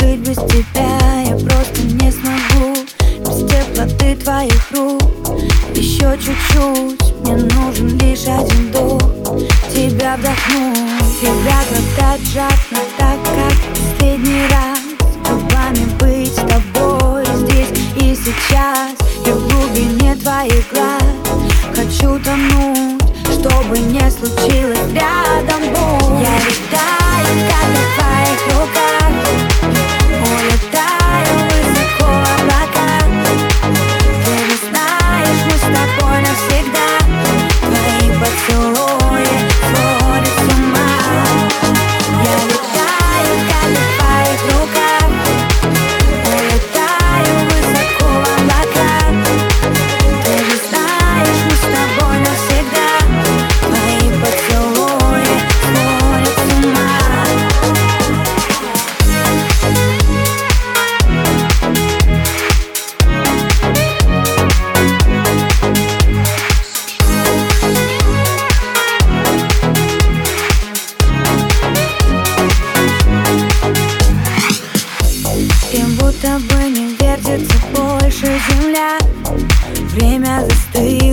жить без тебя я просто не смогу. Без теплоты твоих рук. Еще чуть-чуть, мне нужен лишь один дух. Тебя вдохнуть, тебя глотать жадно Так, как последний раз. Губами быть с тобой здесь и сейчас. Я в глубине твоих глаз. Хочу тонуть, чтобы не случилось рядом Время застыло,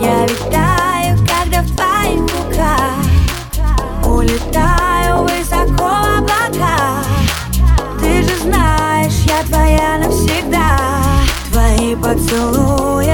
Я летаю, когда в твоих руках Улетаю высоко в облака. Ты же знаешь, я твоя навсегда. Твои поцелуи